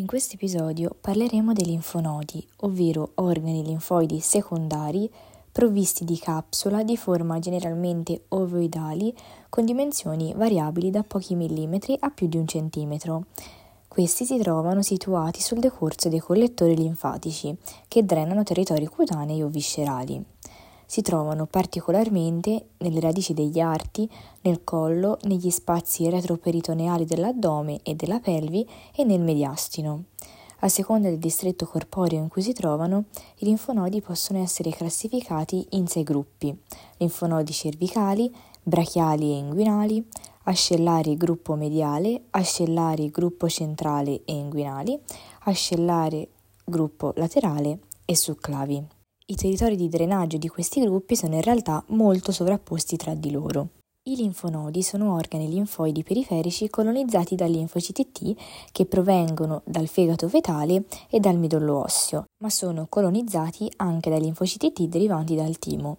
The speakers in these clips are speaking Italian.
In questo episodio parleremo dei linfonodi, ovvero organi linfoidi secondari provvisti di capsula di forma generalmente ovoidali con dimensioni variabili da pochi millimetri a più di un centimetro. Questi si trovano situati sul decorso dei collettori linfatici che drenano territori cutanei o viscerali. Si trovano particolarmente nelle radici degli arti, nel collo, negli spazi retroperitoneali dell'addome e della pelvi e nel mediastino. A seconda del distretto corporeo in cui si trovano, i linfonodi possono essere classificati in sei gruppi: linfonodi cervicali, brachiali e inguinali, ascellari gruppo mediale, ascellari gruppo centrale e inguinali, ascellare gruppo laterale e succlavi. I territori di drenaggio di questi gruppi sono in realtà molto sovrapposti tra di loro. I linfonodi sono organi linfoidi periferici colonizzati dal linfociti T che provengono dal fegato fetale e dal midollo osseo, ma sono colonizzati anche dai linfociti T derivanti dal timo.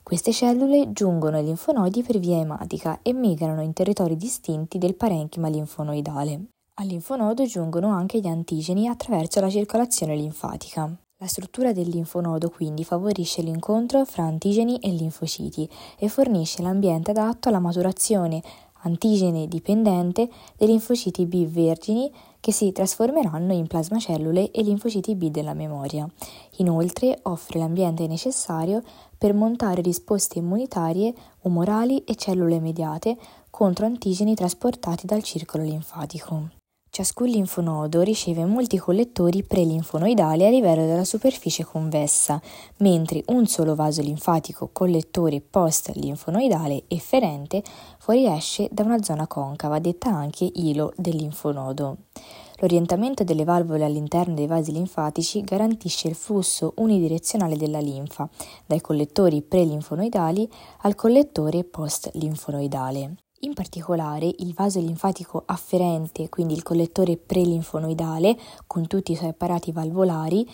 Queste cellule giungono ai linfonodi per via ematica e migrano in territori distinti del parenchima linfonoidale. Al linfonodo giungono anche gli antigeni attraverso la circolazione linfatica. La struttura del linfonodo quindi favorisce l'incontro fra antigeni e linfociti e fornisce l'ambiente adatto alla maturazione antigene dipendente dei linfociti B vergini che si trasformeranno in plasmacellule e linfociti B della memoria. Inoltre offre l'ambiente necessario per montare risposte immunitarie umorali e cellule mediate contro antigeni trasportati dal circolo linfatico. Ciascun linfonodo riceve molti collettori prelinfonoidali a livello della superficie convessa, mentre un solo vaso linfatico collettore post-linfonoidale efferente fuoriesce da una zona concava, detta anche ilo del linfonodo. L'orientamento delle valvole all'interno dei vasi linfatici garantisce il flusso unidirezionale della linfa, dai collettori prelinfonoidali al collettore post-linfonoidale. In particolare il vaso linfatico afferente, quindi il collettore prelinfonoidale, con tutti i suoi apparati valvolari,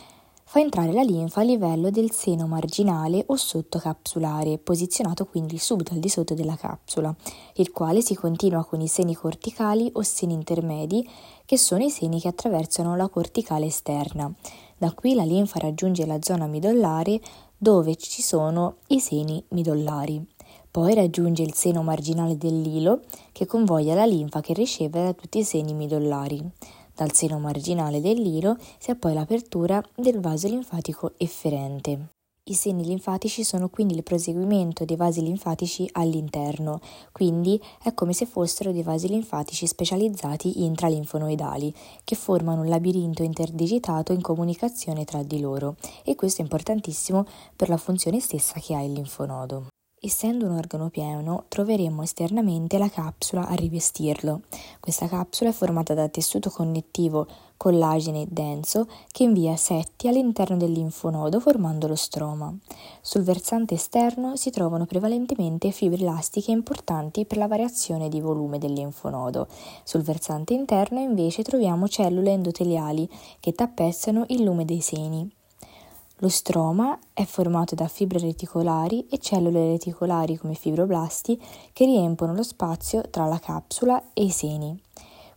fa entrare la linfa a livello del seno marginale o sottocapsulare, posizionato quindi subito al di sotto della capsula, il quale si continua con i seni corticali o seni intermedi, che sono i seni che attraversano la corticale esterna. Da qui la linfa raggiunge la zona midollare dove ci sono i seni midollari. Poi raggiunge il seno marginale dell'ilo che convoglia la linfa che riceve da tutti i seni midollari. Dal seno marginale dell'ilo si ha poi l'apertura del vaso linfatico efferente. I seni linfatici sono quindi il proseguimento dei vasi linfatici all'interno, quindi è come se fossero dei vasi linfatici specializzati intralinfonoidali, che formano un labirinto interdigitato in comunicazione tra di loro, e questo è importantissimo per la funzione stessa che ha il linfonodo. Essendo un organo pieno, troveremo esternamente la capsula a rivestirlo. Questa capsula è formata da tessuto connettivo collagene denso che invia setti all'interno del linfonodo formando lo stroma. Sul versante esterno si trovano prevalentemente fibre elastiche importanti per la variazione di volume del linfonodo. Sul versante interno invece troviamo cellule endoteliali che tappezzano il lume dei seni. Lo stroma è formato da fibre reticolari e cellule reticolari come fibroblasti che riempiono lo spazio tra la capsula e i seni.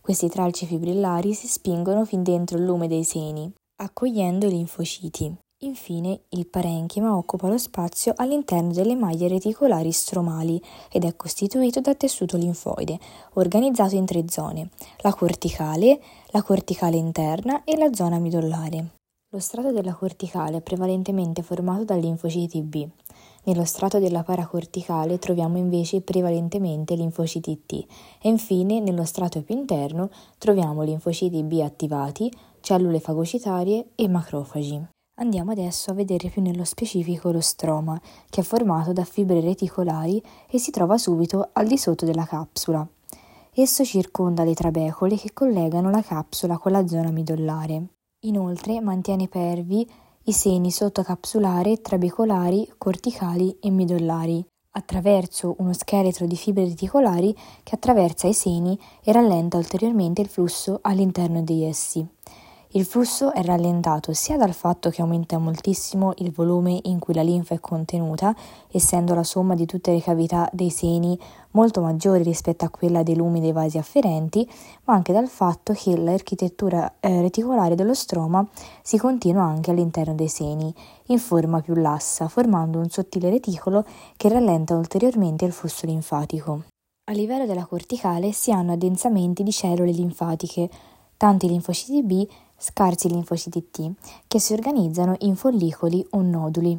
Questi tralci fibrillari si spingono fin dentro il lume dei seni, accogliendo i linfociti. Infine, il parenchima occupa lo spazio all'interno delle maglie reticolari stromali ed è costituito da tessuto linfoide, organizzato in tre zone, la corticale, la corticale interna e la zona midollare. Lo strato della corticale è prevalentemente formato da linfociti B. Nello strato della paracorticale troviamo invece prevalentemente linfociti T e infine nello strato più interno troviamo linfociti B attivati, cellule fagocitarie e macrofagi. Andiamo adesso a vedere più nello specifico lo stroma, che è formato da fibre reticolari e si trova subito al di sotto della capsula. Esso circonda le trabecole che collegano la capsula con la zona midollare. Inoltre mantiene pervi i seni sottocapsulare, trabecolari, corticali e midollari, attraverso uno scheletro di fibre reticolari che attraversa i seni e rallenta ulteriormente il flusso all'interno di essi. Il flusso è rallentato sia dal fatto che aumenta moltissimo il volume in cui la linfa è contenuta, essendo la somma di tutte le cavità dei seni molto maggiore rispetto a quella dei lumi dei vasi afferenti, ma anche dal fatto che l'architettura eh, reticolare dello stroma si continua anche all'interno dei seni, in forma più lassa, formando un sottile reticolo che rallenta ulteriormente il flusso linfatico. A livello della corticale si hanno addensamenti di cellule linfatiche, tanti linfociti B scarsi linfociti T, che si organizzano in follicoli o noduli.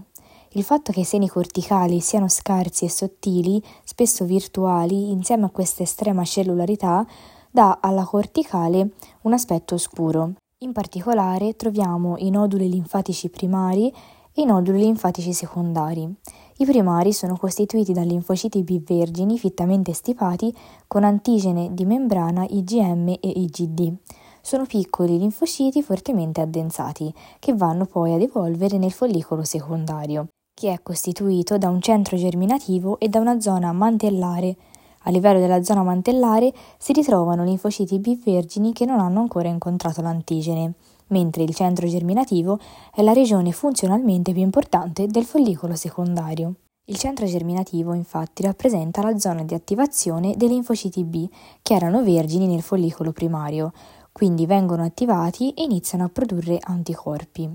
Il fatto che i seni corticali siano scarsi e sottili, spesso virtuali, insieme a questa estrema cellularità, dà alla corticale un aspetto oscuro. In particolare troviamo i noduli linfatici primari e i noduli linfatici secondari. I primari sono costituiti da linfociti B vergini fittamente stipati con antigene di membrana IgM e IgD sono piccoli linfociti fortemente addensati, che vanno poi ad evolvere nel follicolo secondario, che è costituito da un centro germinativo e da una zona mantellare. A livello della zona mantellare si ritrovano linfociti B vergini che non hanno ancora incontrato l'antigene, mentre il centro germinativo è la regione funzionalmente più importante del follicolo secondario. Il centro germinativo infatti rappresenta la zona di attivazione dei linfociti B che erano vergini nel follicolo primario, quindi vengono attivati e iniziano a produrre anticorpi.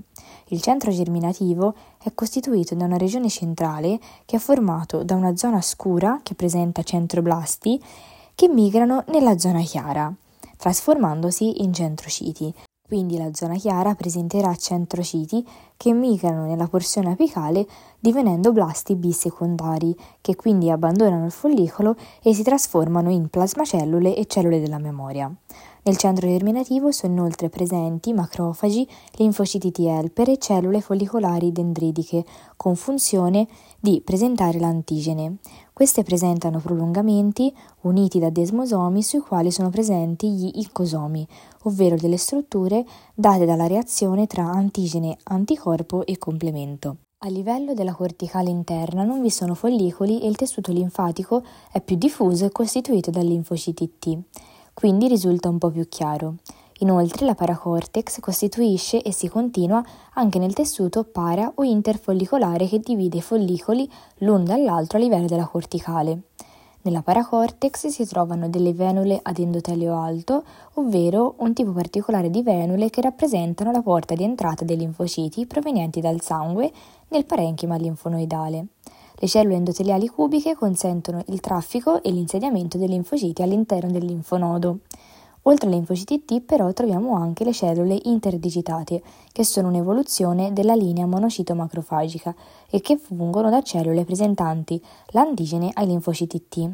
Il centro germinativo è costituito da una regione centrale che è formato da una zona scura che presenta centroblasti che migrano nella zona chiara, trasformandosi in centrociti. Quindi la zona chiara presenterà centrociti che migrano nella porzione apicale divenendo blasti B secondari, che quindi abbandonano il follicolo e si trasformano in plasmacellule e cellule della memoria. Nel centro germinativo sono inoltre presenti macrofagi, linfociti T helper e cellule follicolari dendritiche, con funzione di presentare l'antigene. Queste presentano prolungamenti uniti da desmosomi sui quali sono presenti gli icosomi, ovvero delle strutture date dalla reazione tra antigene, anticorpo e complemento. A livello della corticale interna non vi sono follicoli e il tessuto linfatico è più diffuso e costituito da linfociti T quindi risulta un po' più chiaro. Inoltre la paracortex costituisce e si continua anche nel tessuto para o interfollicolare che divide i follicoli l'un dall'altro a livello della corticale. Nella paracortex si trovano delle venule ad endotelio alto, ovvero un tipo particolare di venule che rappresentano la porta di entrata dei linfociti provenienti dal sangue nel parenchima linfonoidale. Le cellule endoteliali cubiche consentono il traffico e l'insediamento dei linfociti all'interno del linfonodo. Oltre ai linfociti T però troviamo anche le cellule interdigitate, che sono un'evoluzione della linea monocito-macrofagica e che fungono da cellule presentanti l'antigene ai linfociti T.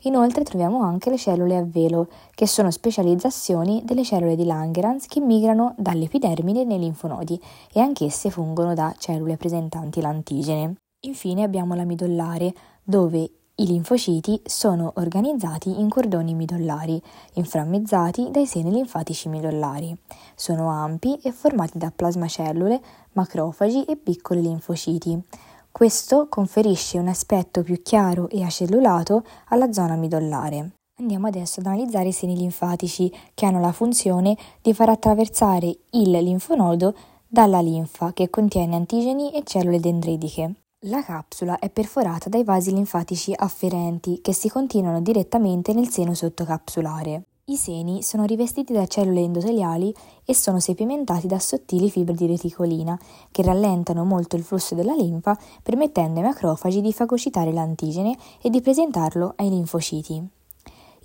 Inoltre troviamo anche le cellule a velo, che sono specializzazioni delle cellule di Langerhans che migrano dall'epidermide nei linfonodi e anch'esse fungono da cellule presentanti l'antigene. Infine abbiamo la midollare, dove i linfociti sono organizzati in cordoni midollari, inframmezzati dai seni linfatici midollari. Sono ampi e formati da plasmacellule, macrofagi e piccoli linfociti. Questo conferisce un aspetto più chiaro e acellulato alla zona midollare. Andiamo adesso ad analizzare i seni linfatici che hanno la funzione di far attraversare il linfonodo dalla linfa che contiene antigeni e cellule dendritiche. La capsula è perforata dai vasi linfatici afferenti che si continuano direttamente nel seno sottocapsulare. I seni sono rivestiti da cellule endoteliali e sono sepimentati da sottili fibre di reticolina che rallentano molto il flusso della linfa, permettendo ai macrofagi di fagocitare l'antigene e di presentarlo ai linfociti.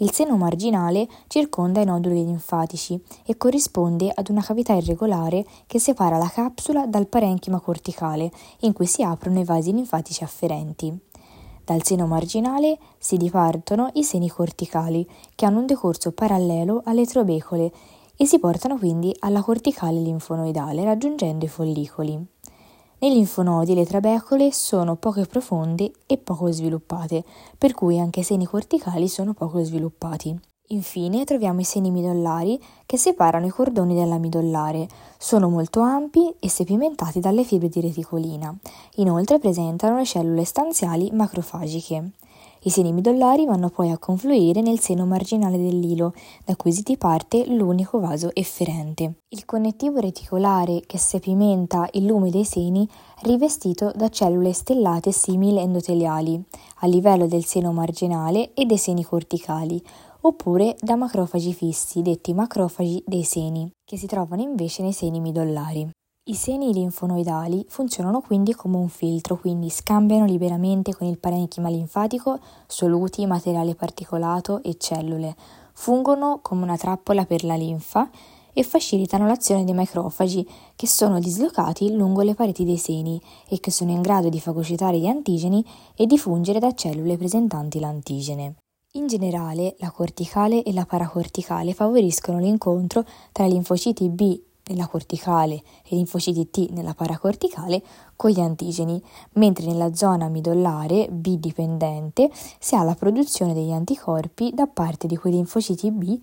Il seno marginale circonda i noduli linfatici e corrisponde ad una cavità irregolare che separa la capsula dal parenchima corticale, in cui si aprono i vasi linfatici afferenti. Dal seno marginale si dipartono i seni corticali, che hanno un decorso parallelo alle trobecole e si portano quindi alla corticale linfonoidale, raggiungendo i follicoli. Nei linfonodi le trabecole sono poco profonde e poco sviluppate, per cui anche i seni corticali sono poco sviluppati. Infine troviamo i seni midollari che separano i cordoni della midollare. Sono molto ampi e sepimentati dalle fibre di reticolina. Inoltre presentano le cellule stanziali macrofagiche. I seni midollari vanno poi a confluire nel seno marginale dell'ilo, da cui si diparte l'unico vaso efferente. Il connettivo reticolare che sepimenta il lume dei seni è rivestito da cellule stellate simili endoteliali, a livello del seno marginale e dei seni corticali, oppure da macrofagi fissi, detti macrofagi dei seni, che si trovano invece nei seni midollari. I seni linfonoidali funzionano quindi come un filtro, quindi scambiano liberamente con il parenchima linfatico soluti, materiale particolato e cellule. Fungono come una trappola per la linfa e facilitano l'azione dei macrofagi che sono dislocati lungo le pareti dei seni e che sono in grado di fagocitare gli antigeni e di fungere da cellule presentanti l'antigene. In generale, la corticale e la paracorticale favoriscono l'incontro tra linfociti B nella corticale e linfociti T nella paracorticale con gli antigeni, mentre nella zona midollare B dipendente si ha la produzione degli anticorpi da parte di quei linfociti B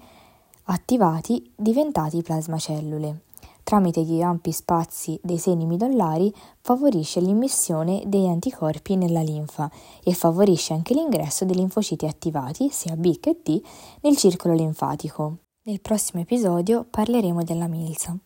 attivati diventati plasmacellule. Tramite gli ampi spazi dei seni midollari favorisce l'immissione degli anticorpi nella linfa e favorisce anche l'ingresso dei linfociti attivati, sia B che T, nel circolo linfatico. Nel prossimo episodio parleremo della milza.